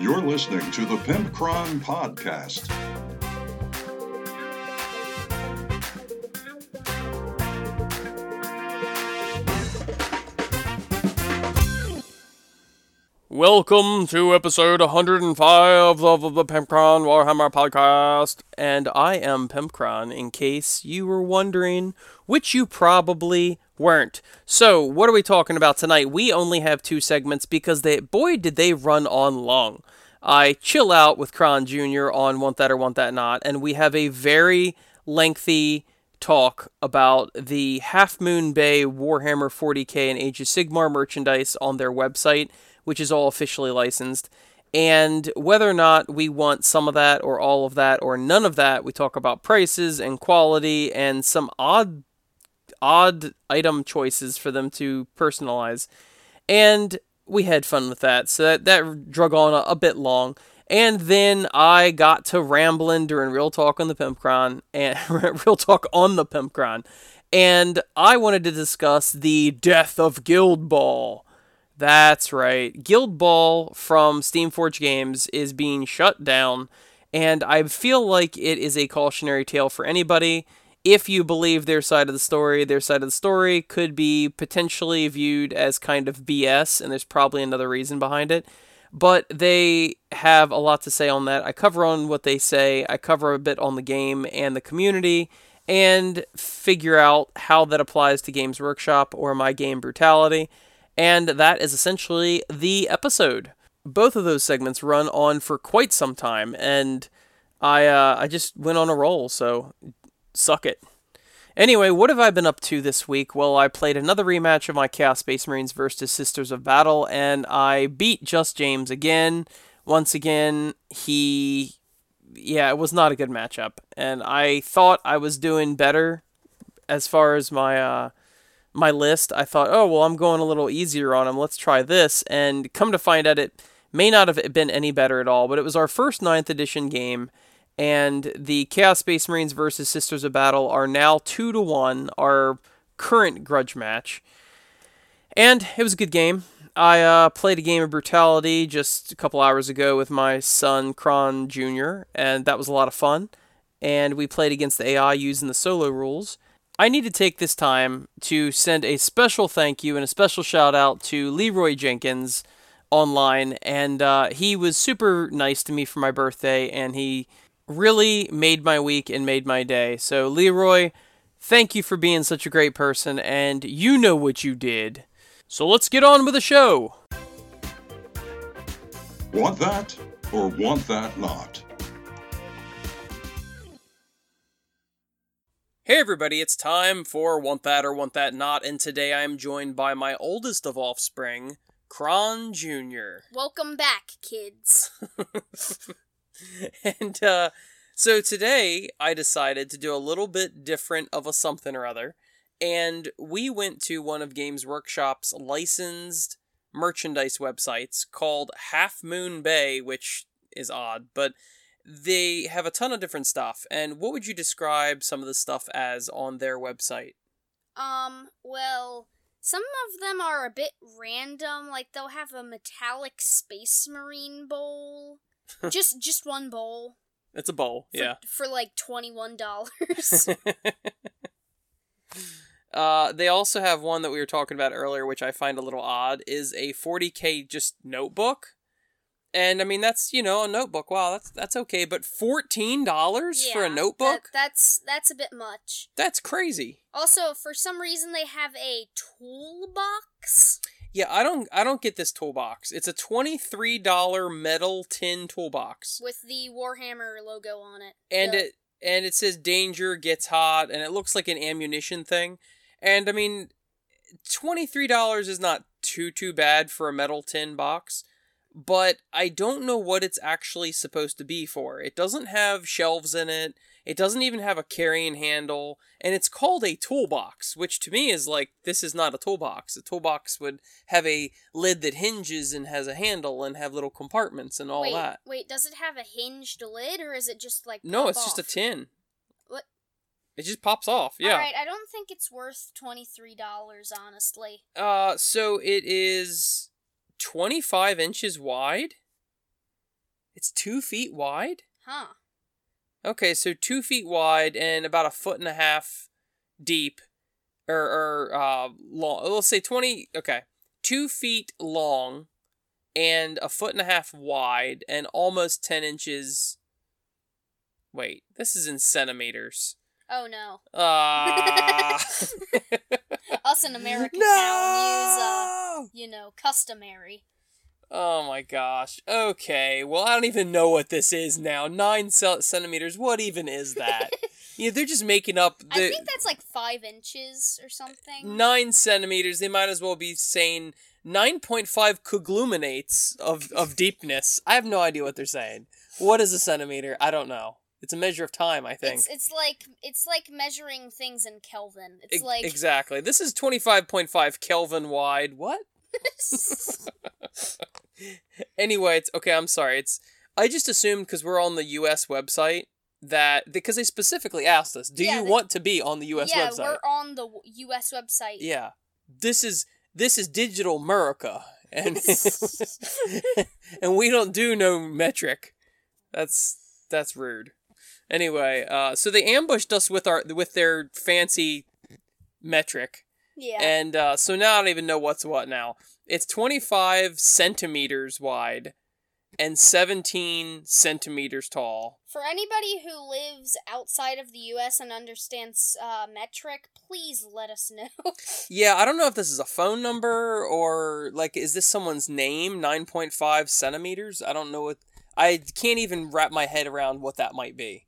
You're listening to the Pimpcron Podcast. Welcome to episode 105 of the Pimpcron Warhammer podcast, and I am Pimpcron, in case you were wondering, which you probably weren't. So, what are we talking about tonight? We only have two segments because they, boy, did they run on long. I chill out with Kron Jr. on Want That or Want That Not, and we have a very lengthy talk about the Half Moon Bay Warhammer 40k and Age of Sigmar merchandise on their website which is all officially licensed. And whether or not we want some of that or all of that or none of that, we talk about prices and quality and some odd odd item choices for them to personalize. And we had fun with that. So that, that drug on a, a bit long. And then I got to rambling during Real Talk on the Pimpcron and Real Talk on the Pimpcron. And I wanted to discuss the death of Guild Ball. That's right. Guild Ball from Steamforged Games is being shut down, and I feel like it is a cautionary tale for anybody. If you believe their side of the story, their side of the story could be potentially viewed as kind of BS, and there's probably another reason behind it. But they have a lot to say on that. I cover on what they say, I cover a bit on the game and the community, and figure out how that applies to Games Workshop or my game Brutality. And that is essentially the episode. Both of those segments run on for quite some time, and I uh, I just went on a roll, so suck it. Anyway, what have I been up to this week? Well, I played another rematch of my Chaos Space Marines versus Sisters of Battle, and I beat Just James again. Once again, he. Yeah, it was not a good matchup, and I thought I was doing better as far as my uh, my list, I thought, oh, well, I'm going a little easier on them. Let's try this. And come to find out, it may not have been any better at all, but it was our first 9th edition game. And the Chaos Space Marines versus Sisters of Battle are now 2 to 1, our current grudge match. And it was a good game. I uh, played a game of Brutality just a couple hours ago with my son, Kron Jr., and that was a lot of fun. And we played against the AI using the solo rules. I need to take this time to send a special thank you and a special shout out to Leroy Jenkins online. And uh, he was super nice to me for my birthday, and he really made my week and made my day. So, Leroy, thank you for being such a great person, and you know what you did. So, let's get on with the show. Want that or want that not? Hey everybody, it's time for Want That or Want That Not, and today I am joined by my oldest of offspring, Kron Jr. Welcome back, kids. and uh, so today I decided to do a little bit different of a something or other, and we went to one of Games Workshop's licensed merchandise websites called Half Moon Bay, which is odd, but they have a ton of different stuff. And what would you describe some of the stuff as on their website? Um, well, some of them are a bit random. Like they'll have a metallic space marine bowl. just just one bowl. It's a bowl, for, yeah. For like twenty one dollars. uh, they also have one that we were talking about earlier, which I find a little odd, is a 40k just notebook and I mean that's you know a notebook. Wow, that's that's okay, but fourteen dollars yeah, for a notebook? That, that's that's a bit much. That's crazy. Also, for some reason they have a toolbox. Yeah, I don't I don't get this toolbox. It's a twenty three dollar metal tin toolbox with the Warhammer logo on it. And the... it and it says danger gets hot, and it looks like an ammunition thing. And I mean, twenty three dollars is not too too bad for a metal tin box but I don't know what it's actually supposed to be for. It doesn't have shelves in it. It doesn't even have a carrying handle, and it's called a toolbox, which to me is like this is not a toolbox. A toolbox would have a lid that hinges and has a handle and have little compartments and all wait, that. Wait, does it have a hinged lid or is it just like No, it's off? just a tin. What? It just pops off. Yeah. All right, I don't think it's worth $23 honestly. Uh so it is 25 inches wide. It's two feet wide? Huh. Okay, so two feet wide and about a foot and a half deep, or, or uh, long. Let's say 20, okay. Two feet long and a foot and a half wide and almost 10 inches. Wait, this is in centimeters. Oh no. Ah. Us in America no! town use uh you know, customary. Oh my gosh. Okay. Well, I don't even know what this is now. Nine ce- centimeters. What even is that? yeah, they're just making up the I think that's like five inches or something. nine centimeters. They might as well be saying nine point five congluminates of of deepness. I have no idea what they're saying. What is a centimeter? I don't know. It's a measure of time. I think. It's it's like it's like measuring things in Kelvin. It's Ex- like exactly. This is twenty five point five Kelvin wide. What? anyway, it's okay. I'm sorry. It's I just assumed because we're on the U.S. website that because they specifically asked us, "Do Yeah, you want to be on the U.S. yeah, website?" Yeah, we're on the U.S. website. Yeah, this is this is digital America, and and we don't do no metric. That's that's rude. Anyway, uh, so they ambushed us with our with their fancy metric. Yeah. And uh, so now I don't even know what's what now. It's 25 centimeters wide and 17 centimeters tall. For anybody who lives outside of the U.S. and understands uh, metric, please let us know. Yeah, I don't know if this is a phone number or like, is this someone's name? 9.5 centimeters? I don't know what. I can't even wrap my head around what that might be.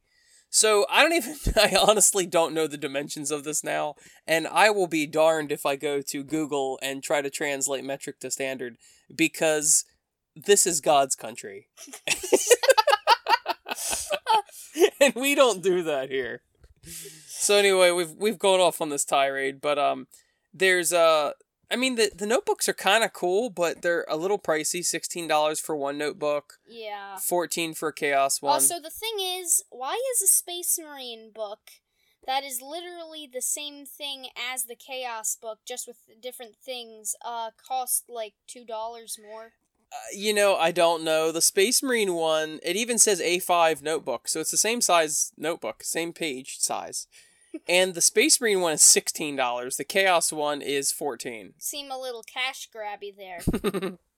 So I don't even. I honestly don't know the dimensions of this now, and I will be darned if I go to Google and try to translate metric to standard because this is God's country, and we don't do that here. So anyway, we've we've gone off on this tirade, but um, there's uh, I mean the the notebooks are kind of cool, but they're a little pricey. Sixteen dollars for one notebook, yeah. fourteen for a chaos one. Also, the thing is, why is a Space Marine book that is literally the same thing as the Chaos book, just with different things, uh, cost like two dollars more? Uh, you know, I don't know. The Space Marine one, it even says A5 notebook, so it's the same size notebook, same page size. And the Space Marine one is sixteen dollars. The Chaos one is fourteen. Seem a little cash grabby there.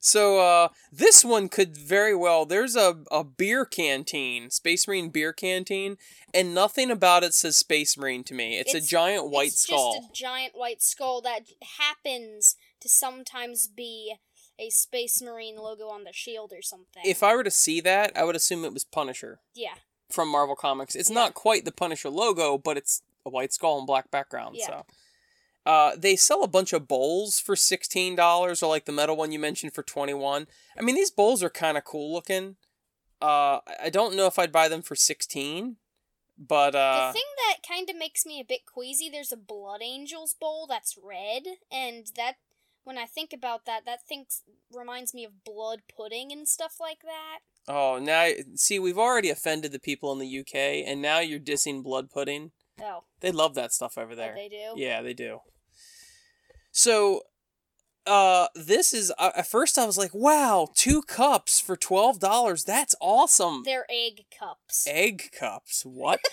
So uh this one could very well there's a, a beer canteen, Space Marine beer canteen, and nothing about it says Space Marine to me. It's, It's- a giant white skull. it's skull. just a giant white skull that happens to sometimes be a Space Marine logo on the shield or something. If I were to see that, I would assume it was Punisher yeah, from Marvel Comics. It's not quite the Punisher logo, but it's a white skull and black background. Yeah. So, uh, they sell a bunch of bowls for sixteen dollars, or like the metal one you mentioned for twenty one. I mean, these bowls are kind of cool looking. Uh, I- I don't know if I'd buy them for sixteen, but uh, the thing that kind of makes me a bit queasy, there's a Blood Angels bowl that's red, and that when I think about that, that thinks reminds me of blood pudding and stuff like that. Oh, now see, we've already offended the people in the UK, and now you're dissing blood pudding. Oh, They love that stuff over oh, there. they do. Yeah, they do. So, uh, this is uh, at first I was like, "Wow, two cups for twelve dollars. That's awesome." They're egg cups. Egg cups. What?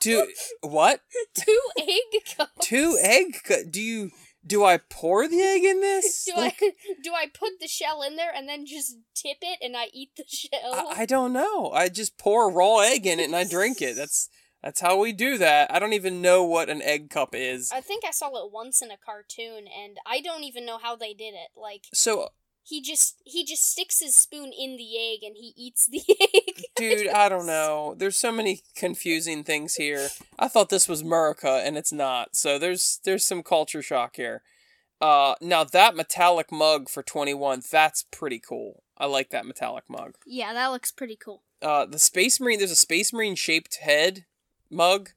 Two what? Two egg cups. Two egg? Cu- do you? Do I pour the egg in this? Do Like, I do I put the shell in there and then just tip it and I eat the shell? I, I don't know. I just pour raw egg in it and I drink it. That's that's how we do that. I don't even know what an egg cup is. I think I saw it once in a cartoon, and I don't even know how they did it. Like So, he just he just sticks his spoon in the egg and he eats the egg. dude, I don't know. There's so many confusing things here. I thought this was Murica and it's not. So there's there's some culture shock here. Uh, now that metallic mug for 21, that's pretty cool. I like that metallic mug. Yeah, that looks pretty cool. Uh, the Space Marine, there's a Space Marine shaped head mug.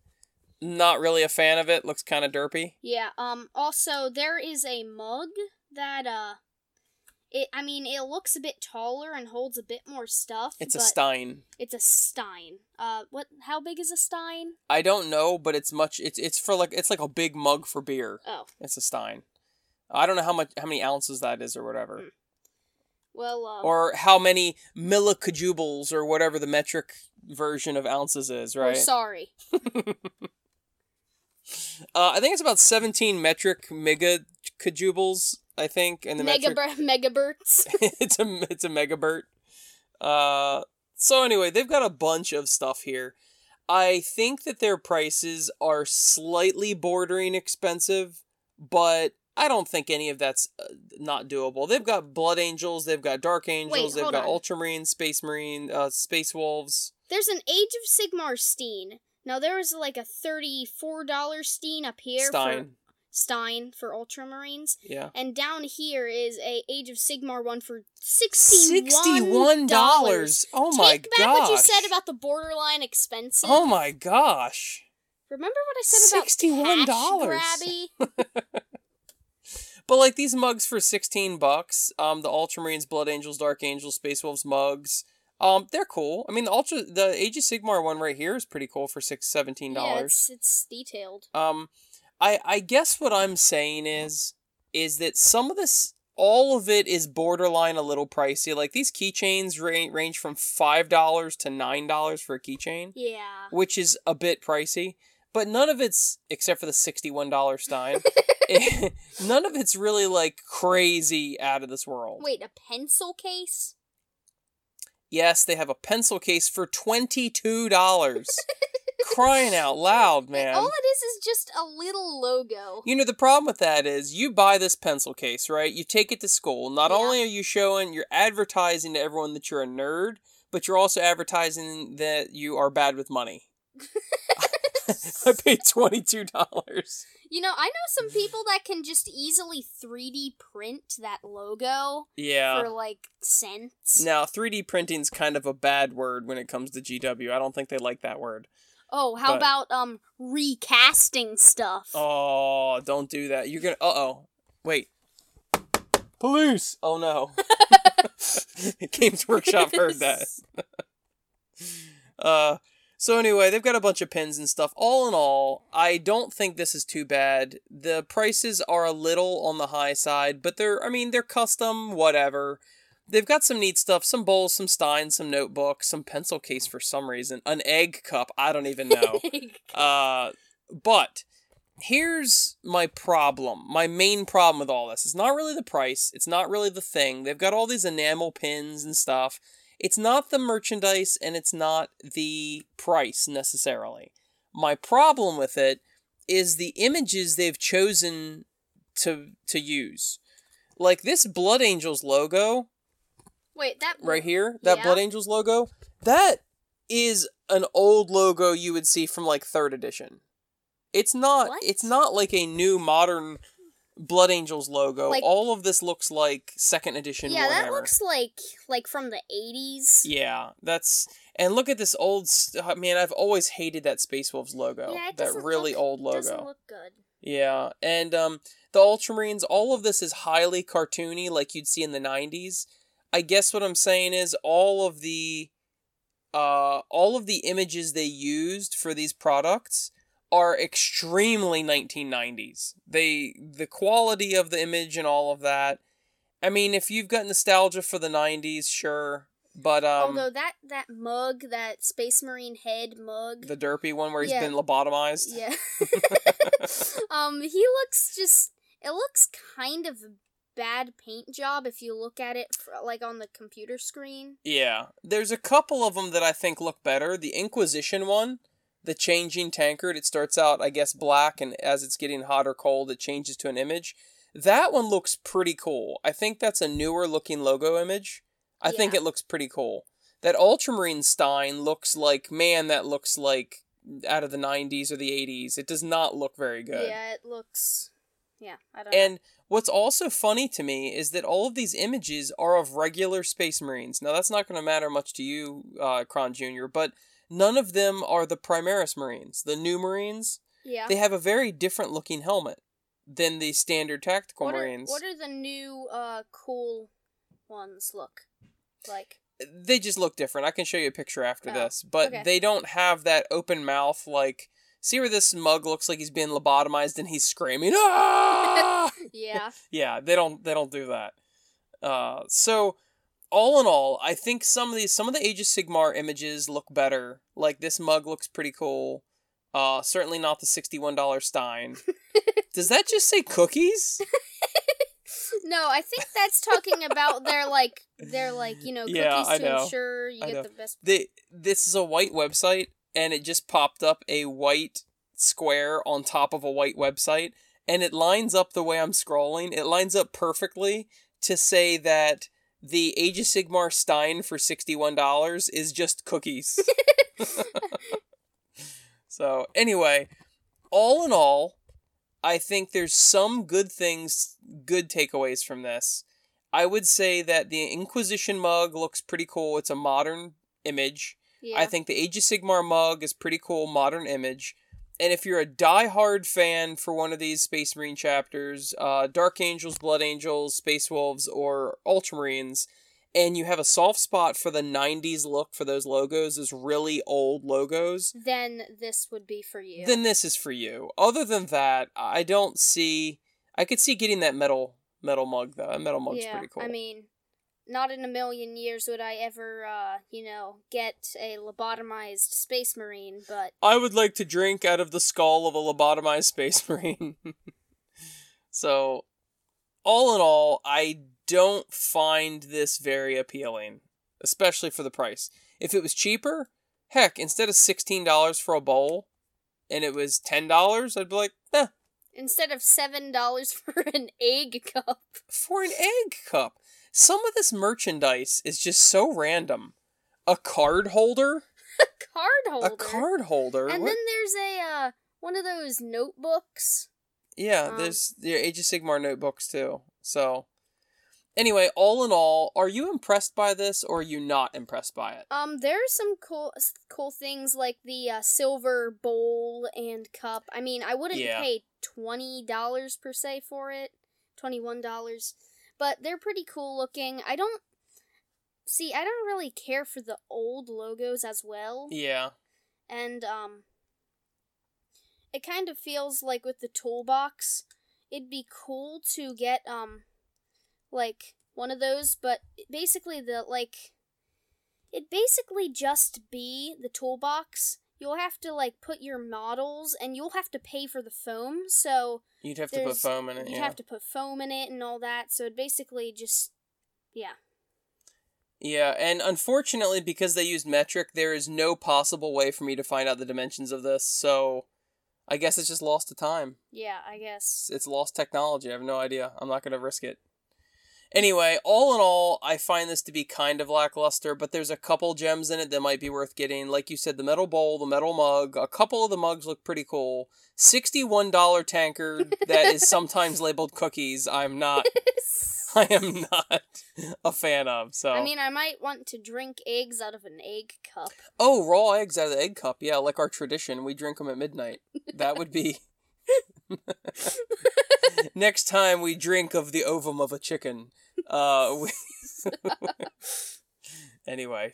Not really a fan of it. Looks kind of derpy. Yeah. Um. Also, there is a mug that uh, it. I mean, it looks a bit taller and holds a bit more stuff. It's a Stein. It's a Stein. Uh, what? How big is a Stein? I don't know, but it's much. It's it's for like it's like a big mug for beer. Oh, It's a Stein. I don't know how much how many ounces that is or whatever. Hmm. Well, uh, or how many millicajubles or whatever the metric version of ounces is, or right? sorry. Uh, I think it's about 17 metric megacajubles, I think, and the metric Megabur- megaberts. it's a it's a megabert. Uh, so anyway, they've got a bunch of stuff here. I think that their prices are slightly bordering expensive, but I don't think any of that's uh, not doable. They've got Blood Angels, they've got Dark Angels, they've got on. Ultramarine, Space Marine, uh, Space Wolves. There's an Age of Sigmar Steen. Now there was like a thirty-four dollar Steen up here for Stein. Stein for Ultramarines, Yeah. and down here is a Age of Sigmar one for sixty-one Sixty-one dollars. Oh my Take back what you said about the borderline expensive. Oh my gosh. Remember what I said about $61. grabby? But like these mugs for sixteen bucks, um, the Ultramarines, Blood Angels, Dark Angels, Space Wolves mugs, um, they're cool. I mean, the Ultra, the Age of Sigmar one right here is pretty cool for six, seventeen Yeah, dollars. it's, it's detailed. Um, I I guess what I'm saying is is that some of this, all of it is borderline a little pricey. Like these keychains range range from five dollars to nine dollars for a keychain, Yeah. which is a bit pricey. But none of it's except for the sixty-one dollar Stein. Eh, none of it's really like crazy out of this world. Wait, a pencil case? Yes, they have a pencil case for twenty-two dollars. Crying out loud, man! All it is is just a little logo. You know, the problem with that is you buy this pencil case, right? You take it to school. Not Yeah. only are you showing, you're advertising to everyone that you're a nerd, but you're also advertising that you are bad with money. I paid $22. You know, I know some people that can just easily 3D print that logo Yeah. for like cents. Now, 3D printing's kind of a bad word when it comes to GW. I don't think they like that word. Oh, how But- about um recasting stuff? Oh, don't do that. You're gonna. Uh oh. Wait. Police! Oh no. Games Workshop heard that. uh, so anyway, they've got a bunch of pins and stuff. All in all, I don't think this is too bad. The prices are a little on the high side, but they're, I mean, they're custom, whatever. They've got some neat stuff, some bowls, some steins, some notebooks, some pencil case for some reason, an egg cup, I don't even know. Uh, but here's my problem. My main problem with all this. It's not really the price. It's not really the thing. They've got all these enamel pins and stuff. It's not the merchandise and it's not the price necessarily. My problem with it is the images they've chosen to to use. Like this Blood Angels logo Wait, that right here, that Yeah. Blood Angels logo, that is an old logo you would see from like third edition. It's not What? it's not like a new modern Blood Angels logo. Like- All of this looks like second edition Yeah, that looks like like from the 80s. Yeah, that's and look at this old st- uh, man. I've always hated that Space Wolves logo. Yeah, that really look- old logo. Doesn't look good. Yeah, and um, the Ultramarines, all of this is highly cartoony, like you'd see in the '90s. I guess what I'm saying is all of the, uh, all of the images they used for these products are extremely 1990s. They the quality of the image and all of that. I mean, if you've got nostalgia for the '90s, sure, but um, Although that that mug, that Space Marine head mug, the derpy one where he's Yeah. been lobotomized. yeah. um, he looks just. It looks kind of bad paint job if you look at it fr like on the computer screen. Yeah, there's a couple of them that I think look better. The Inquisition one, the changing tankard, it starts out, I guess, black, and as it's getting hot or cold, it changes to an image. That one looks pretty cool. I think that's a newer looking logo image. I think it looks pretty cool. That Ultramarine Stein looks like, man, that looks like out of the 90s or the 80s. It does not look very good. Yeah, it looks. Yeah, I don't know. And what's also funny to me is that all of these images are of regular Space Marines. Now, that's not going to matter much to you, uh, Kron Jr., but none of them are the Primaris Marines. The new Marines, Yeah. they have a very different looking helmet than the standard tactical what are, Marines. what are the new uh cool ones look like? They just look different. I can show you a picture after Oh, this, but okay. they don't have that open mouth like. See where this mug looks like he's being lobotomized and he's screaming, ah! Yeah. yeah they don't they don't do that uh so all in all, I think some of these some of the Age of Sigmar images look better. Like this mug looks pretty cool. Uh, certainly not the sixty-one dollar Stein. Does that just say cookies? No, I think that's talking about their like their like you know cookies Yeah, I to know. ensure you I get know. the best. the this is a white website and it just popped up a white square on top of a white website and it lines up the way I'm scrolling. It lines up perfectly to say that the Age of Sigmar Stein for $61 is just cookies. so, anyway, all in all, I think there's some good things, good takeaways from this. I would say that the Inquisition mug looks pretty cool. It's a modern image. Yeah. I think the Age of Sigmar mug is pretty cool, modern image. And if you're a die-hard fan for one of these Space Marine chapters, uh, Dark Angels, Blood Angels, Space Wolves, or Ultramarines, and you have a soft spot for the 90s look for those logos, those really old logos, then this would be for you. then this is for you. Other than that, I don't see. I could see getting that metal metal mug though. A metal mug's yeah, pretty cool. I mean, not in a million years would I ever, uh, you know, get a lobotomized space marine, but I would like to drink out of the skull of a lobotomized space marine. so, all in all, I don't find this very appealing, especially for the price. If it was cheaper, heck, instead of $16 for a bowl and it was $10, I'd be like, eh, instead of seven dollars for an egg cup, for an egg cup. Some of this merchandise is just so random. A card holder? A card holder, A card holder? and What- then there's a uh, one of those notebooks. Yeah, Um, there's the Age of Sigmar notebooks too. So, anyway, all in all, are you impressed by this or are you not impressed by it? Um, there's some cool cool things like the uh, silver bowl and cup. I mean, I wouldn't Yeah. pay twenty dollars per se for it, twenty one dollars, but they're pretty cool looking. I don't see. I don't really care for the old logos as well, Yeah. and um, it kind of feels like with the toolbox, it'd be cool to get um, like one of those, but basically the like it basically just be the toolbox. You'll have to like put your models and you'll have to pay for the foam, so You'd have to put foam in it. you Yeah. have to put foam in it and all that. So it basically just yeah. Yeah, and unfortunately, because they used metric, there is no possible way for me to find out the dimensions of this. So, I guess it's just lost to time. Yeah, I guess. It's, it's lost technology. I have no idea. I'm not going to risk it. Anyway, all in all, I find this to be kind of lackluster, but there's a couple gems in it that might be worth getting. Like you said, the metal bowl, the metal mug, a couple of the mugs look pretty cool. $61 tankard that is sometimes labeled cookies. I'm not, I am not a fan of. So, I mean, I might want to drink eggs out of an egg cup. oh, raw eggs out of the egg cup. Yeah, like our tradition. We drink them at midnight. That would be. Next time we drink of the ovum of a chicken. Uh, we... anyway.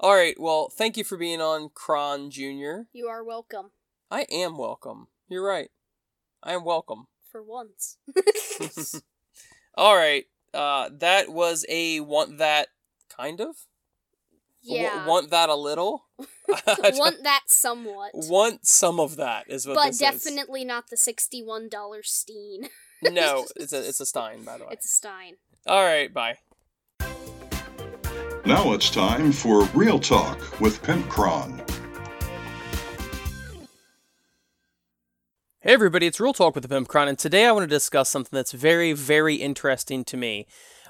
All right. Well, thank you for being on Kron Jr. You are welcome I am welcome. You're right. I am welcome. for once. All right. Uh, that was a want that kind of? W- yeah. want that a little? want that somewhat. want some of that is what but this is. definitely not the $61 Steen. No, it's a it's a Stein, by the way. It's a Stein. All right, bye. Now it's time for Real Talk with Pimpcron. Hey everybody, it's Real Talk with the Pimp Cron, and today I want to discuss something that's very, very interesting to me.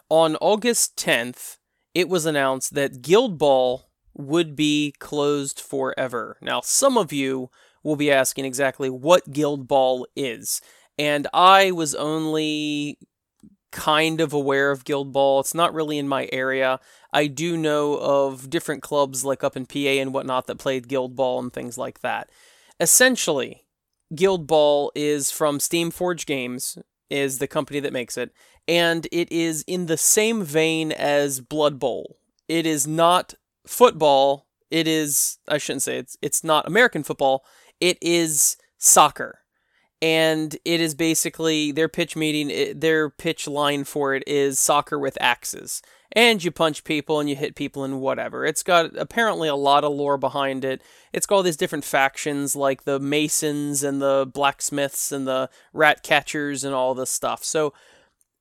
On August 10th, it was announced that Guild Ball would be closed forever. Now, some of you will be asking exactly what Guild Ball is, and I was only kind of aware of Guild Ball. It's not really in my area. I do know of different clubs like up in PA and whatnot that played Guild Ball and things like that. Essentially, Guild Ball is from Steamforged Games, is the company that makes it, and it is in the same vein as Blood Bowl. It is not football. It is I shouldn't say it's it's not American football. It is soccer. And it is basically their pitch meeting, it- their pitch line for it is soccer with axes. and you punch people and you hit people and whatever. It's got apparently a lot of lore behind it. It's got all these different factions like the Masons and the Blacksmiths and the Rat Catchers and all this stuff. So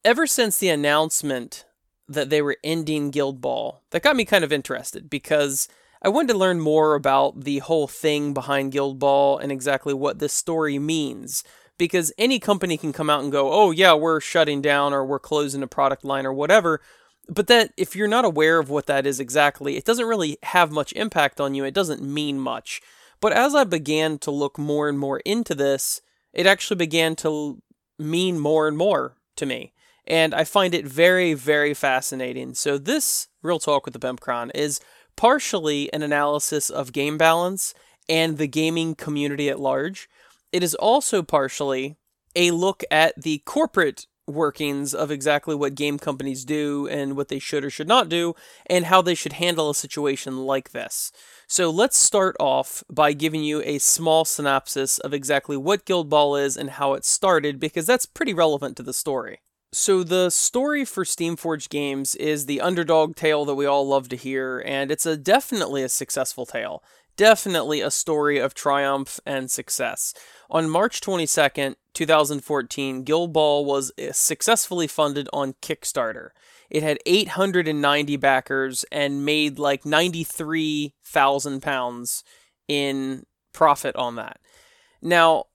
ever since the announcement that they were ending Guild Ball, that got me kind of interested because I wanted to learn more about the whole thing behind Guild Ball and exactly what this story means. Because any company can come out and go, oh, yeah, we're shutting down or we're closing a product line or whatever. But that, if you're not aware of what that is exactly, it doesn't really have much impact on you. It doesn't mean much. But as I began to look more and more into this, it actually began to mean more and more to me. And I find it very, very fascinating. So, this Real Talk with the Pimpcron is partially an analysis of game balance and the gaming community at large. It is also partially a look at the corporate workings of exactly what game companies do and what they should or should not do, and how they should handle a situation like this. So let's start off by giving you a small synopsis of exactly what Guild Ball is and how it started, because that's pretty relevant to the story. So the story for Steamforged Games is the underdog tale that we all love to hear, and it's a definitely a successful tale. Definitely a story of triumph and success. On March 22nd, 2014, Guild Ball was uh, successfully funded on Kickstarter. It had 890 backers and made like 93,000 pounds in profit on that. Now,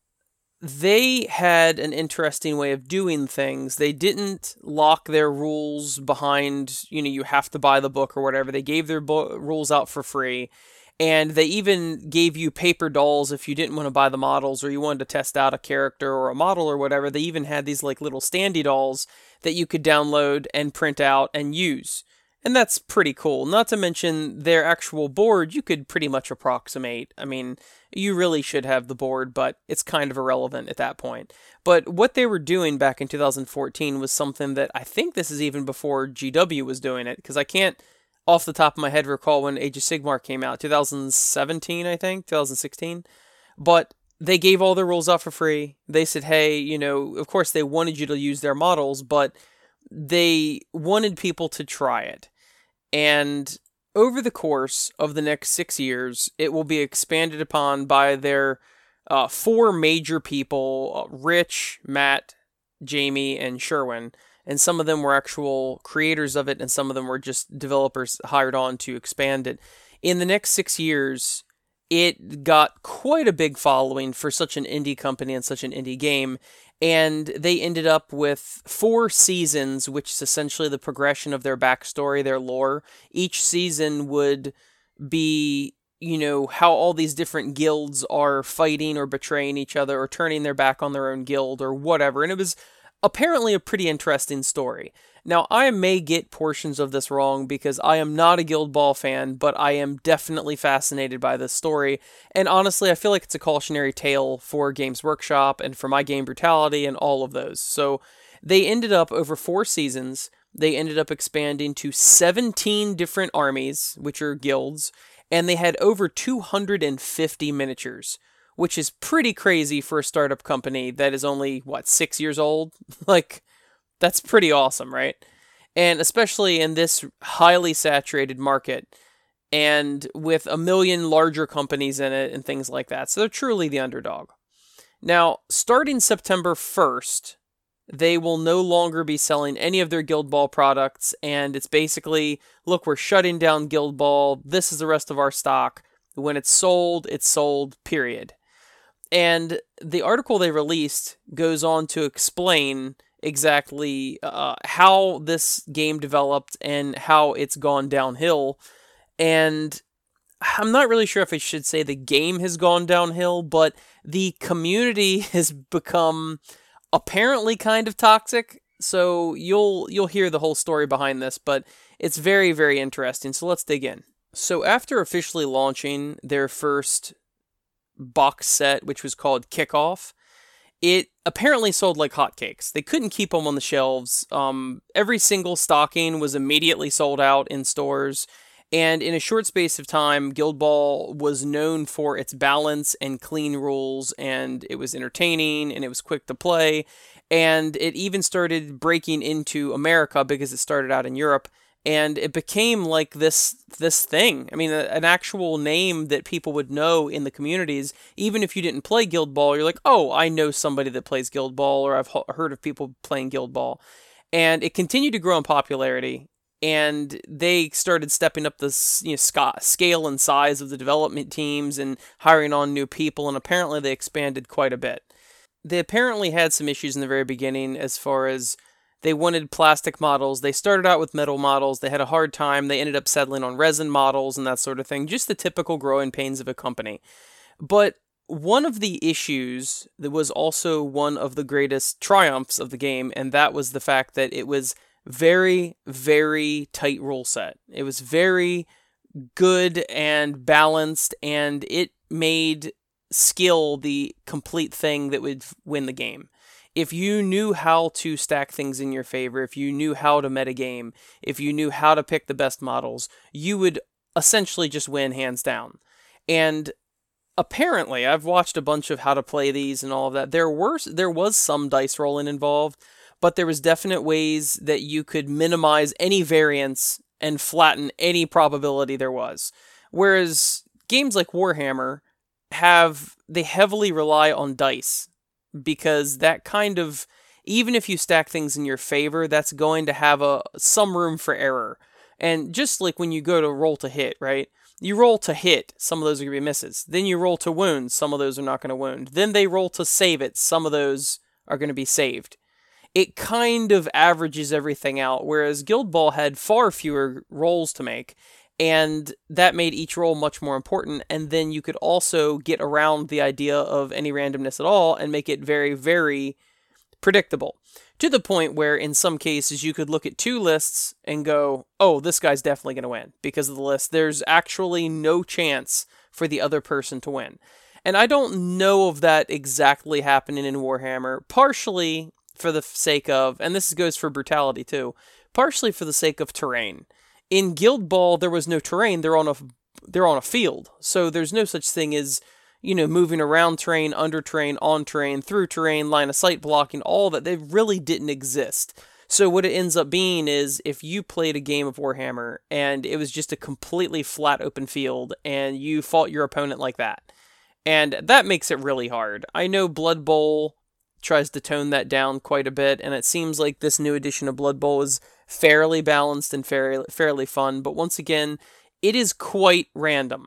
they had an interesting way of doing things. They didn't lock their rules behind, you know, you have to buy the book or whatever. They gave their bo- rules out for free. And they even gave you paper dolls if you didn't want to buy the models or you wanted to test out a character or a model or whatever. They even had these like little standy dolls that you could download and print out and use. And that's pretty cool. Not to mention their actual board, you could pretty much approximate. I mean, you really should have the board, but it's kind of irrelevant at that point. But what they were doing back in 2014 was something that I think this is even before GW was doing it, because I can't, off the top of my head, recall when Age of Sigmar came out. 2017, I think, 2016. But they gave all their rules out for free. They said, hey, you know, of course they wanted you to use their models, but they wanted people to try it. And over the course of the next six years, it will be expanded upon by their uh, four major people uh, Rich, Matt, Jamie, and Sherwin. And some of them were actual creators of it, and some of them were just developers hired on to expand it. In the next six years, it got quite a big following for such an indie company and such an indie game and they ended up with four seasons, which is essentially the progression of their backstory, their lore. Each season would be, you know, how all these different guilds are fighting or betraying each other or turning their back on their own guild or whatever. And it was apparently a pretty interesting story. Now, I may get portions of this wrong because I am not a Guild Ball fan, but I am definitely fascinated by this story. And honestly, I feel like it's a cautionary tale for Games Workshop and for my game brutality and all of those. So they ended up over four seasons, they ended up expanding to 17 different armies, which are guilds, and they had over 250 miniatures which is pretty crazy for a startup company that is only what six years old. like that's pretty awesome, right? And especially in this highly saturated market and with a million larger companies in it and things like that. So they're truly the underdog. Now, starting September 1st, they will no longer be selling any of their Guild Ball products, and it's basically look, we're shutting down Guild Ball. This is the rest of our stock. When it's sold, it's sold, period. And the article they released goes on to explain exactly uh, how this game developed and how it's gone downhill. And I'm not really sure if I should say the game has gone downhill, but the community has become apparently kind of toxic. So you'll you'll hear the whole story behind this, but it's very very interesting. So let's dig in. So after officially launching their first box set, which was called Kickoff, it apparently sold like hotcakes. They couldn't keep them on the shelves. Um, every single stocking was immediately sold out in stores. And in a short space of time, Guild Ball was known for its balance and clean rules, and it was entertaining and it was quick to play. And it even started breaking into America because it started out in Europe and it became like this this thing. I mean, a, an actual name that people would know in the communities. Even if you didn't play Guild Ball, you're like, oh, I know somebody that plays Guild Ball, or I've heard of people playing Guild Ball. And it continued to grow in popularity, and they started stepping up the you know, scale and size of the development teams and hiring on new people. And apparently, they expanded quite a bit. They apparently had some issues in the very beginning as far as they wanted plastic models. They started out with metal models. They had a hard time. They ended up settling on resin models and that sort of thing. Just the typical growing pains of a company. But one of the issues that was also one of the greatest triumphs of the game, and that was the fact that it was very, very tight rule set. It was very good and balanced, and it made skill the complete thing that would win the game if you knew how to stack things in your favor, if you knew how to metagame, if you knew how to pick the best models, you would essentially just win hands down. And apparently, I've watched a bunch of how to play these and all of that. There were there was some dice rolling involved, but there was definite ways that you could minimize any variance and flatten any probability there was. Whereas games like Warhammer have they heavily rely on dice because that kind of even if you stack things in your favor, that's going to have a some room for error. And just like when you go to roll to hit, right? You roll to hit, some of those are going to be misses. Then you roll to wound, some of those are not going to wound. Then they roll to save it, some of those are going to be saved. It kind of averages everything out, whereas Guild Ball had far fewer rolls to make, and that made each roll much more important and then you could also get around the idea of any randomness at all and make it very very predictable to the point where in some cases you could look at two lists and go oh this guy's definitely going to win because of the list. There's actually no chance for the other person to win. And i don't know of that exactly happening in warhammer partially for the sake of and this goes for brutality too partially for the sake of terrain in Guild Ball, there was no terrain. They're on a they're on a field, so there's no such thing as you know moving around terrain, under terrain, on terrain, through terrain, line of sight blocking. All that they really didn't exist. So what it ends up being is if you played a game of Warhammer and it was just a completely flat open field and you fought your opponent like that. And that makes it really hard. I know Blood Bowl tries to tone that down quite a bit and it seems like this new edition of Blood Bowl is fairly balanced and fairly fairly fun, but once again, it is quite random.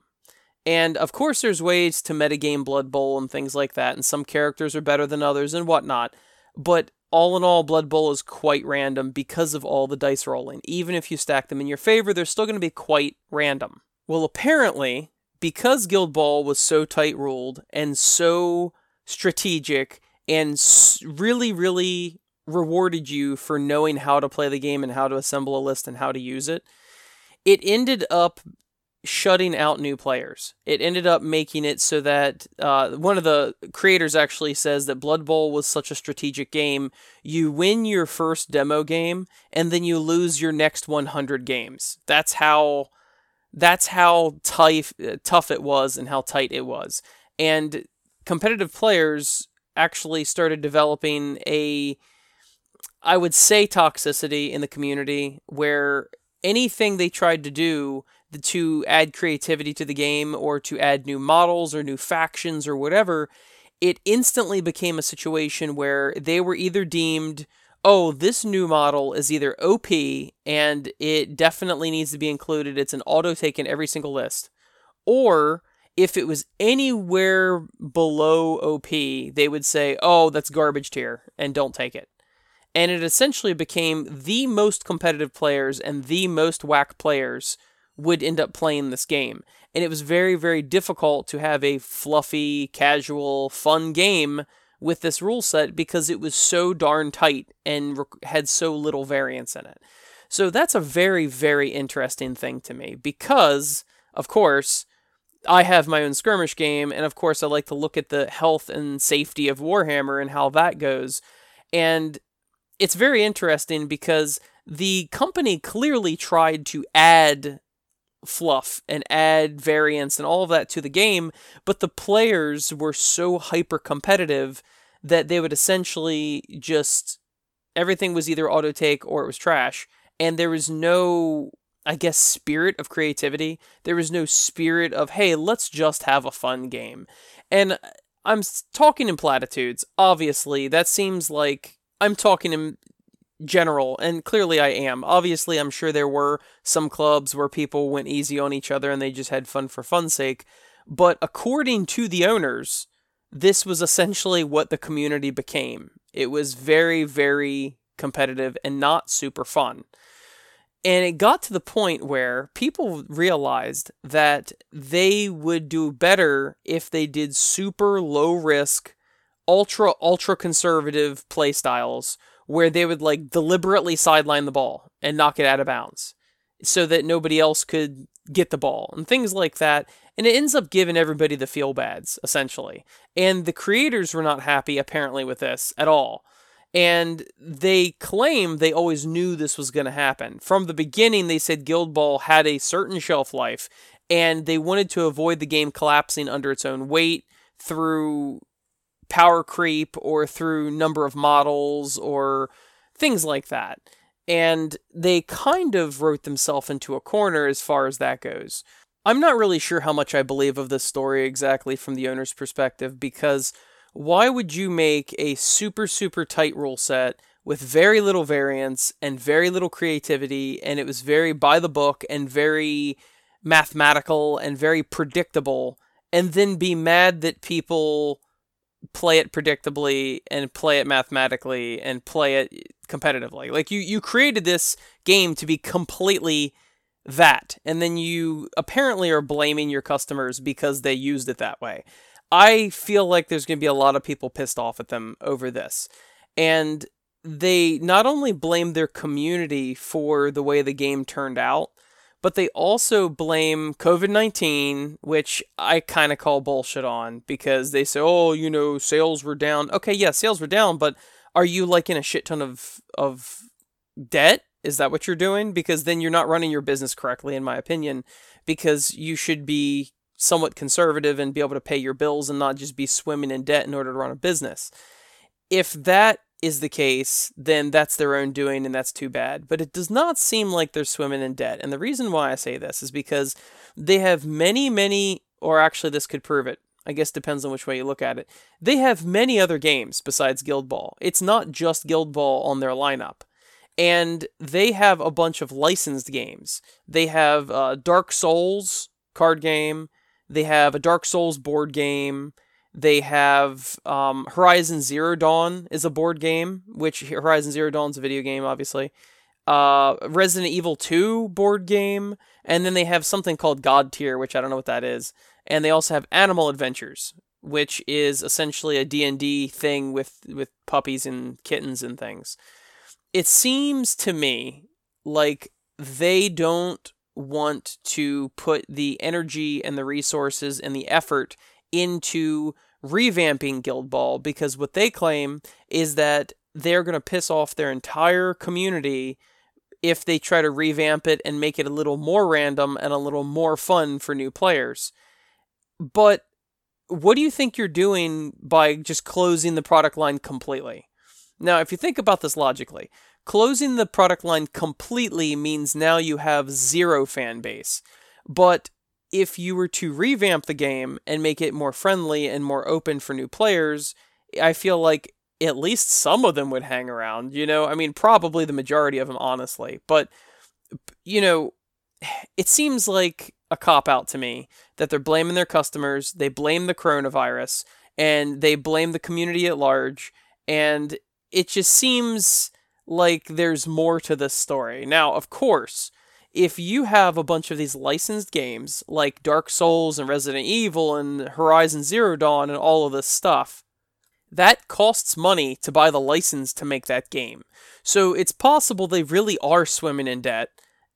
And of course, there's ways to metagame Blood Bowl and things like that, and some characters are better than others and whatnot. But all in all, Blood Bowl is quite random because of all the dice rolling. Even if you stack them in your favor, they're still going to be quite random. Well, apparently, because Guild Ball was so tight ruled and so strategic and really, really rewarded you for knowing how to play the game and how to assemble a list and how to use it, it ended up shutting out new players. It ended up making it so that uh, one of the creators actually says that Blood Bowl was such a strategic game. You win your first demo game and then you lose your next 100 games. That's how that's how tough tough it was and how tight it was. And competitive players actually started developing a I would say toxicity in the community where anything they tried to do to add creativity to the game or to add new models or new factions or whatever, it instantly became a situation where they were either deemed, oh, this new model is either OP and it definitely needs to be included, it's an auto take in every single list, or if it was anywhere below OP, they would say, oh, that's garbage tier and don't take it and it essentially became the most competitive players and the most whack players would end up playing this game. And it was very, very difficult to have a fluffy, casual, fun game with this rule set because it was so darn tight and had so little variance in it. So that's a very, very interesting thing to me because, of course, I have my own skirmish game, and of course, I like to look at the health and safety of Warhammer and how that goes. And it's very interesting because the company clearly tried to add fluff and add variance and all of that to the game, but the players were so hyper competitive that they would essentially just everything was either auto take or it was trash. and there was no I guess spirit of creativity. There was no spirit of hey, let's just have a fun game. And I'm talking in platitudes. Obviously, that seems like I'm talking in general, and clearly I am. Obviously, I'm sure there were some clubs where people went easy on each other and they just had fun for fun's sake. But according to the owners, this was essentially what the community became. It was very, very competitive and not super fun. And it got to the point where people realized that they would do better if they did super low risk, ultra, ultra conservative play styles where they would like deliberately sideline the ball and knock it out of bounds so that nobody else could get the ball and things like that. And it ends up giving everybody the feel bads, essentially. And the creators were not happy, apparently, with this at all. And they claim they always knew this was going to happen. From the beginning, they said Guild Ball had a certain shelf life, and they wanted to avoid the game collapsing under its own weight through power creep or through number of models or things like that. And they kind of wrote themselves into a corner as far as that goes. I'm not really sure how much I believe of this story exactly from the owner's perspective because why would you make a super, super tight rule set with very little variance and very little creativity? And it was very by the book and very mathematical and very predictable, and then be mad that people play it predictably and play it mathematically and play it competitively. Like you you created this game to be completely that and then you apparently are blaming your customers because they used it that way. I feel like there's going to be a lot of people pissed off at them over this. And they not only blame their community for the way the game turned out, but they also blame COVID 19, which I kind of call bullshit on because they say, oh, you know, sales were down. Okay, yeah, sales were down, but are you like in a shit ton of, of debt? Is that what you're doing? Because then you're not running your business correctly, in my opinion, because you should be somewhat conservative and be able to pay your bills and not just be swimming in debt in order to run a business. If that is the case, then that's their own doing and that's too bad. But it does not seem like they're swimming in debt. And the reason why I say this is because they have many, many, or actually, this could prove it. I guess depends on which way you look at it. They have many other games besides Guild Ball. It's not just Guild Ball on their lineup. And they have a bunch of licensed games. They have uh, Dark Souls card game. They have a Dark Souls board game. They have um, Horizon Zero Dawn is a board game, which Horizon Zero Dawn is a video game, obviously. Uh, Resident Evil 2 board game, and then they have something called Godtear, which I don't know what that is. And they also have Animal Adventures, which is essentially a D&D thing with with puppies and kittens and things. It seems to me like they don't want to put the energy and the resources and the effort into revamping Guild Ball because what they claim is that they're going to piss off their entire community if they try to revamp it and make it a little more random and a little more fun for new players. But what do you think you're doing by just closing the product line completely? Now, if you think about this logically, closing the product line completely means now you have zero fan base. But if you were to revamp the game and make it more friendly and more open for new players, I feel like at least some of them would hang around. You know, I mean, probably the majority of them, honestly. But, you know, it seems like a cop out to me that they're blaming their customers, they blame the coronavirus, and they blame the community at large. And it just seems like there's more to this story. Now, of course, if you have a bunch of these licensed games like Dark Souls and Resident Evil and Horizon Zero Dawn and all of this stuff, that costs money to buy the license to make that game. So it's possible they really are swimming in debt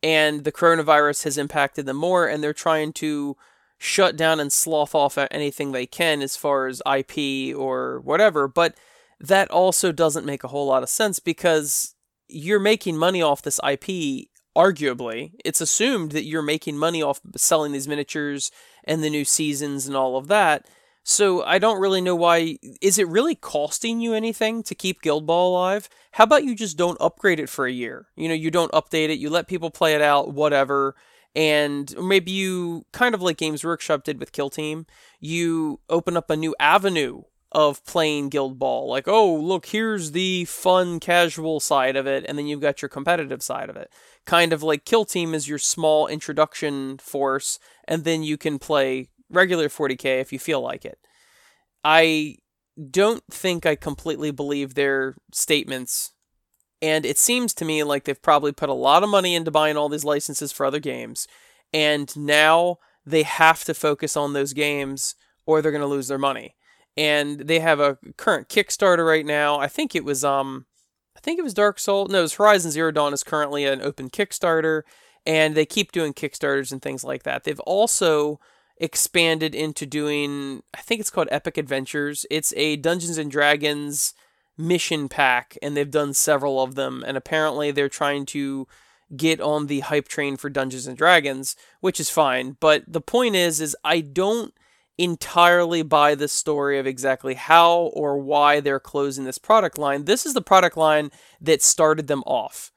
and the coronavirus has impacted them more and they're trying to shut down and slough off anything they can as far as IP or whatever. But that also doesn't make a whole lot of sense because you're making money off this IP arguably, it's assumed that you're making money off selling these miniatures and the new seasons and all of that. So I don't really know why. Is it really costing you anything to keep Guild Ball alive? How about you just don't upgrade it for a year? You know, you don't update it, you let people play it out, whatever. And maybe you kind of like Games Workshop did with Kill Team, you open up a new avenue of playing Guild Ball. Like, oh, look, here's the fun, casual side of it, and then you've got your competitive side of it. Kind of like Kill Team is your small introduction force, and then you can play regular 40k if you feel like it. I don't think I completely believe their statements. And it seems to me like they've probably put a lot of money into buying all these licenses for other games. And now they have to focus on those games or they're going to lose their money. And they have a current Kickstarter right now. I think it was um I think it was Dark Soul. No, it was Horizon Zero Dawn is currently an open Kickstarter and they keep doing Kickstarters and things like that. They've also expanded into doing I think it's called Epic Adventures. It's a Dungeons and Dragons mission pack and they've done several of them and apparently they're trying to get on the hype train for Dungeons and Dragons, which is fine, but the point is is I don't entirely buy the story of exactly how or why they're closing this product line. This is the product line that started them off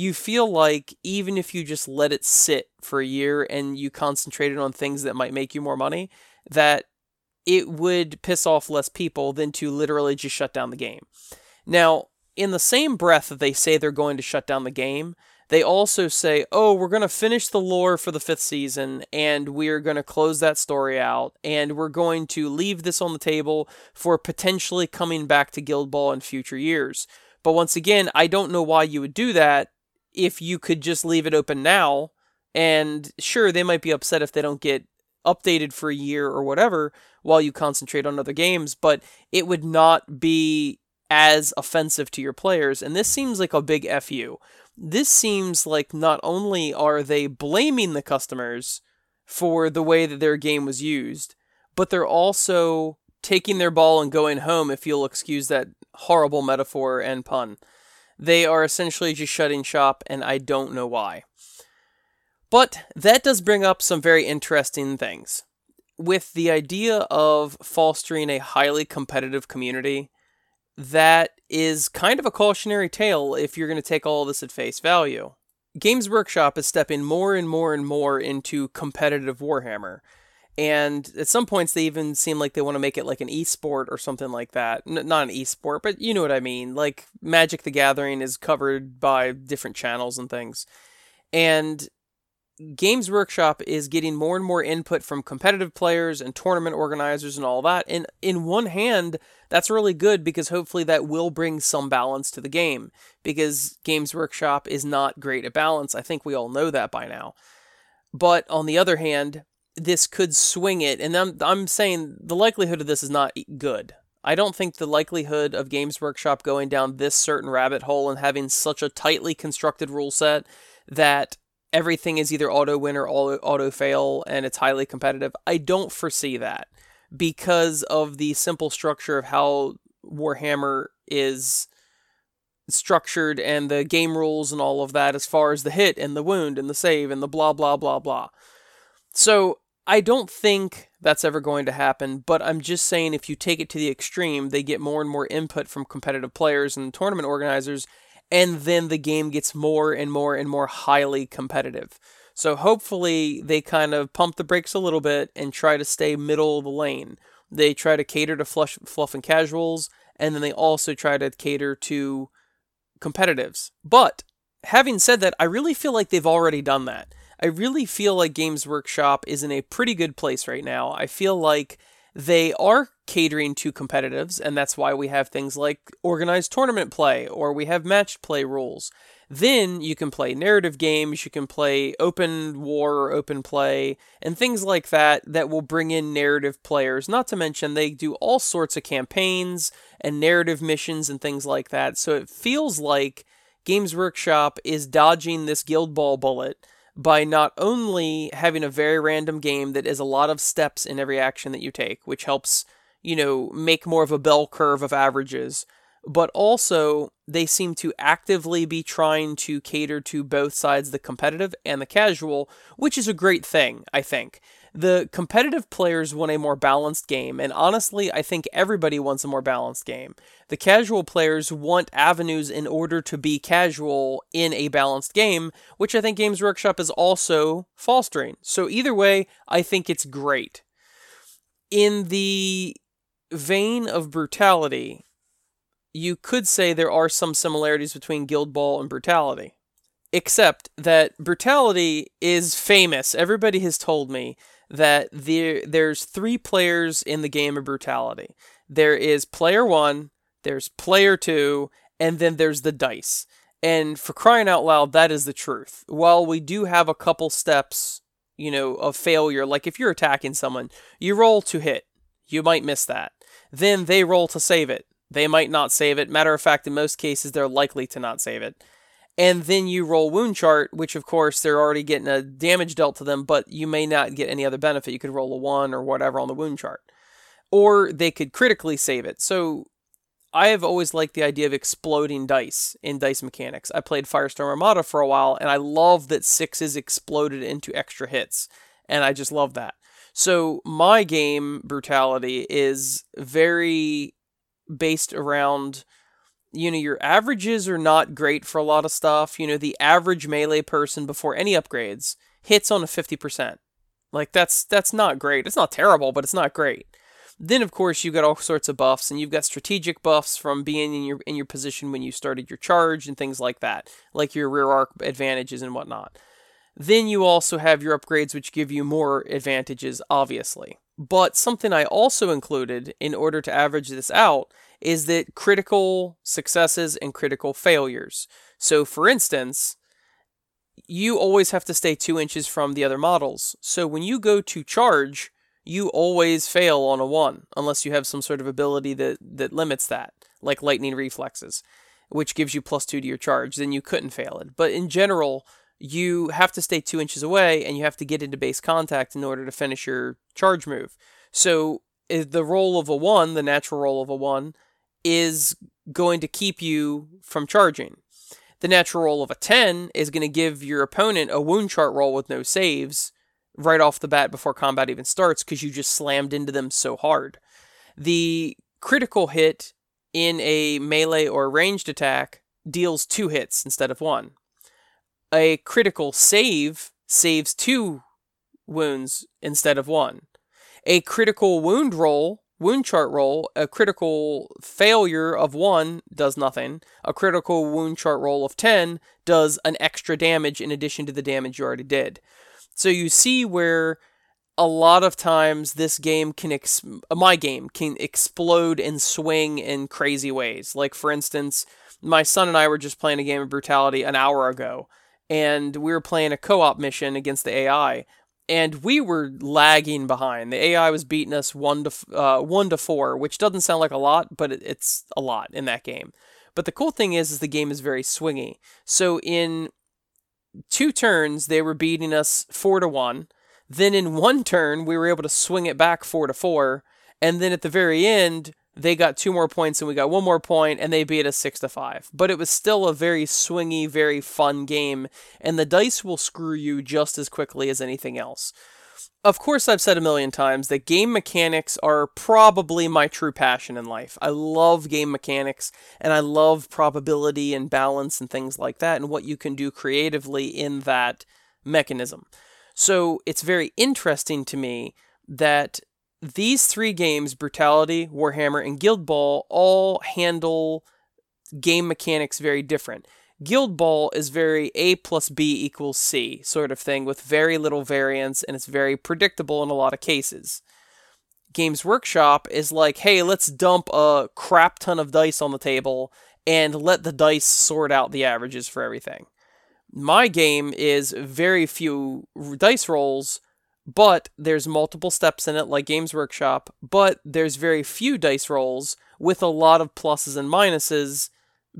you feel like even if you just let it sit for a year and you concentrated on things that might make you more money, that it would piss off less people than to literally just shut down the game. Now, in the same breath that they say they're going to shut down the game, they also say, oh, we're going to finish the lore for the fifth season and we're going to close that story out and we're going to leave this on the table for potentially coming back to Guild Ball in future years. But once again, I don't know why you would do that if you could just leave it open now. And sure, they might be upset if they don't get updated for a year or whatever while you concentrate on other games, but it would not be as offensive to your players. And this seems like a big FU. This seems like not only are they blaming the customers for the way that their game was used, but they're also taking their ball and going home, if you'll excuse that horrible metaphor and pun. They are essentially just shutting shop, and I don't know why. But that does bring up some very interesting things. With the idea of fostering a highly competitive community, that is kind of a cautionary tale if you're going to take all this at face value. Games Workshop is stepping more and more and more into competitive Warhammer. And at some points, they even seem like they want to make it like an esport or something like that. N- not an esport, but you know what I mean. Like Magic the Gathering is covered by different channels and things. And Games Workshop is getting more and more input from competitive players and tournament organizers and all that. And in one hand, that's really good because hopefully that will bring some balance to the game. Because Games Workshop is not great at balance. I think we all know that by now. But on the other hand, this could swing it, and I'm I'm saying the likelihood of this is not good. I don't think the likelihood of Games Workshop going down this certain rabbit hole and having such a tightly constructed rule set that everything is either auto win or auto fail and it's highly competitive. I don't foresee that because of the simple structure of how Warhammer is structured and the game rules and all of that as far as the hit and the wound and the save and the blah blah blah blah. So I don't think that's ever going to happen, but I'm just saying if you take it to the extreme, they get more and more input from competitive players and tournament organizers, and then the game gets more and more and more highly competitive. So hopefully they kind of pump the brakes a little bit and try to stay middle of the lane. They try to cater to flush, fluff and casuals, and then they also try to cater to competitives. But having said that, I really feel like they've already done that. I really feel like Games Workshop is in a pretty good place right now. I feel like they are catering to competitives, and that's why we have things like organized tournament play or we have matched play rules. Then you can play narrative games, you can play open war or open play, and things like that that will bring in narrative players. Not to mention, they do all sorts of campaigns and narrative missions and things like that. So it feels like Games Workshop is dodging this Guild Ball bullet by not only having a very random game that is a lot of steps in every action that you take, which helps, you know, make more of a bell curve of averages, but also they seem to actively be trying to cater to both sides, the competitive and the casual, which is a great thing, I think. The competitive players want a more balanced game, and honestly, I think everybody wants a more balanced game. The casual players want avenues in order to be casual in a balanced game, which I think Games Workshop is also fostering. So, either way, I think it's great. In the vein of brutality, you could say there are some similarities between Guild Ball and Brutality. Except that Brutality is famous. Everybody has told me that there there's three players in the game of Brutality. There is player 1, there's player 2, and then there's the dice. And for crying out loud, that is the truth. While we do have a couple steps, you know, of failure, like if you're attacking someone, you roll to hit. You might miss that. Then they roll to save it they might not save it. Matter of fact, in most cases, they're likely to not save it. And then you roll wound chart, which of course they're already getting a damage dealt to them, but you may not get any other benefit. You could roll a one or whatever on the wound chart. Or they could critically save it. So I have always liked the idea of exploding dice in dice mechanics. I played Firestorm Armada for a while, and I love that sixes exploded into extra hits. And I just love that. So my game, Brutality, is very based around you know your averages are not great for a lot of stuff. You know the average melee person before any upgrades hits on a 50% like that's that's not great. It's not terrible but it's not great. Then of course you've got all sorts of buffs and you've got strategic buffs from being in your in your position when you started your charge and things like that like your rear arc advantages and whatnot then you also have your upgrades which give you more advantages obviously but something I also included in order to average this out is that critical successes and critical failures. So, for instance, you always have to stay two inches from the other models. So, when you go to charge, you always fail on a one, unless you have some sort of ability that, that limits that, like lightning reflexes, which gives you plus two to your charge. Then you couldn't fail it. But in general, you have to stay two inches away and you have to get into base contact in order to finish your charge move. So the roll of a one, the natural roll of a one, is going to keep you from charging. The natural roll of a 10 is going to give your opponent a wound chart roll with no saves right off the bat before combat even starts because you just slammed into them so hard. The critical hit in a melee or ranged attack deals two hits instead of one a critical save saves two wounds instead of one. A critical wound roll, wound chart roll, a critical failure of one does nothing. A critical wound chart roll of 10 does an extra damage in addition to the damage you already did. So you see where a lot of times this game can ex- my game can explode and swing in crazy ways. Like for instance, my son and I were just playing a game of brutality an hour ago and we were playing a co-op mission against the AI, and we were lagging behind. The AI was beating us one to uh, one to four, which doesn't sound like a lot, but it's a lot in that game. But the cool thing is, is the game is very swingy. So in two turns, they were beating us four to one. Then in one turn, we were able to swing it back four to four, and then at the very end, they got two more points and we got one more point and they beat us six to five. But it was still a very swingy, very fun game, and the dice will screw you just as quickly as anything else. Of course, I've said a million times that game mechanics are probably my true passion in life. I love game mechanics and I love probability and balance and things like that and what you can do creatively in that mechanism. So it's very interesting to me that these three games, Brutality, Warhammer, and Guild Ball, all handle game mechanics very different. Guild Ball is very A plus B equals C sort of thing with very little variance and it's very predictable in a lot of cases. Games Workshop is like, hey, let's dump a crap ton of dice on the table and let the dice sort out the averages for everything. My game is very few dice rolls but there's multiple steps in it like Games Workshop, but there's very few dice rolls with a lot of pluses and minuses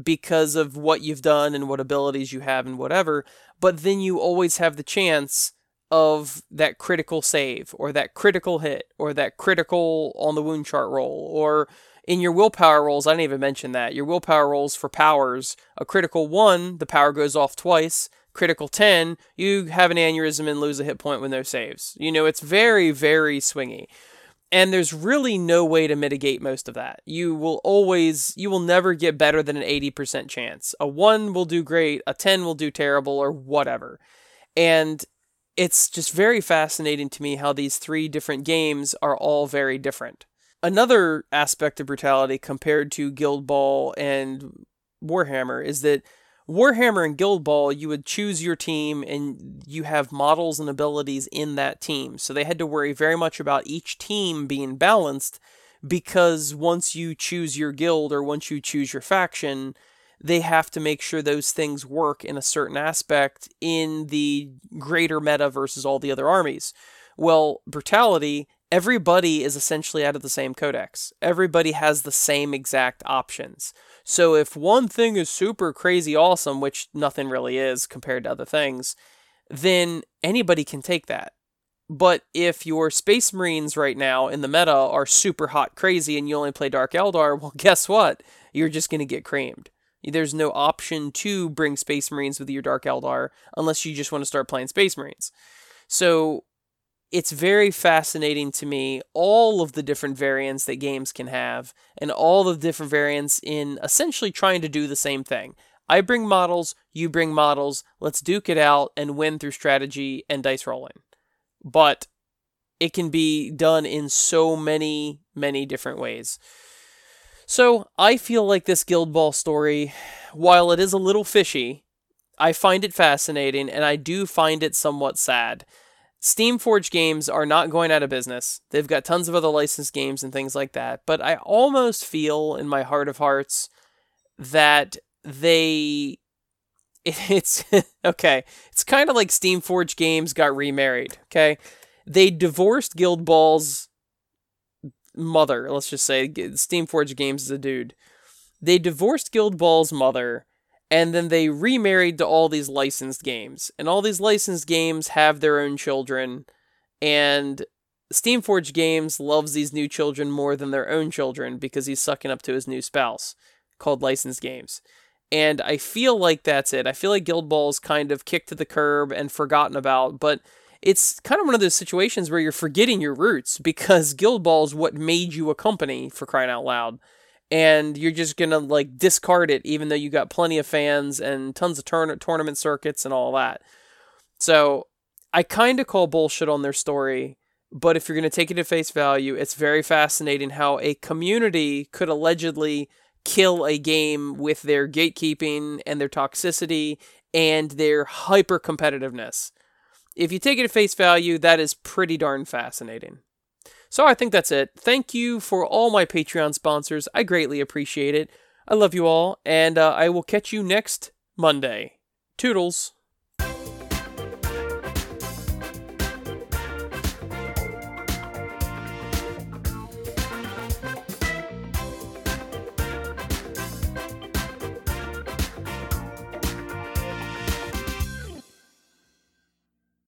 because of what you've done and what abilities you have and whatever. But then you always have the chance of that critical save or that critical hit or that critical on the wound chart roll or in your willpower rolls, I didn't even mention that. Your willpower rolls for powers, a critical one, the power goes off twice. Critical 10, you have an aneurysm and lose a hit point with no saves. You know, it's very, very swingy. And there's really no way to mitigate most of that. You will always, you will never get better than an 80% chance. A 1 will do great, a 10 will do terrible, or whatever. And it's just very fascinating to me how these three different games are all very different. Another aspect of brutality compared to Guild Ball and Warhammer is that Warhammer and Guild Ball, you would choose your team and you have models and abilities in that team. So they had to worry very much about each team being balanced because once you choose your guild or once you choose your faction, they have to make sure those things work in a certain aspect in the greater meta versus all the other armies. Well, Brutality, everybody is essentially out of the same codex. Everybody has the same exact options. So if one thing is super crazy awesome, which nothing really is compared to other things, then anybody can take that. But if your Space Marines right now in the meta are super hot crazy and you only play Dark Eldar, well, guess what? You're just going to get creamed. There's no option to bring Space Marines with your Dark Eldar unless you just want to start playing Space Marines. So it's very fascinating to me all of the different variants that games can have and all the different variants in essentially trying to do the same thing. I bring models, you bring models, let's duke it out and win through strategy and dice rolling. But it can be done in so many, many different ways. So I feel like this Guild Ball story, while it is a little fishy, I find it fascinating and I do find it somewhat sad. Steamforged games are not going out of business. They've got tons of other licensed games and things like that. But I almost feel in my heart of hearts that they. It's okay. It's kind of like Steamforged games got remarried. Okay. They divorced Guild Ball's mother. Let's just say Steamforged Games is a dude. They divorced Guild Ball's mother and then they remarried to all these licensed games. And all these licensed games have their own children, and Steamforged Games loves these new children more than their own children because he's sucking up to his new spouse, called licensed games. And I feel like that's it. I feel like Guild Ball's kind of kicked to the curb and forgotten about, but it's kind of one of those situations where you're forgetting your roots because Guild Ball is what made you a company for crying out loud and you're just gonna like discard it even though you got plenty of fans and tons of tournament circuits and all that. So i kind of call bullshit on their story but if you're gonna take it at face value it's very fascinating how a community could allegedly kill a game with their gatekeeping and their toxicity and their hyper competitiveness if you take it at face value that is pretty darn fascinating so I think that's it. Thank you for all my Patreon sponsors. I greatly appreciate it. I love you all, and uh, I will catch you next Monday. Toodles.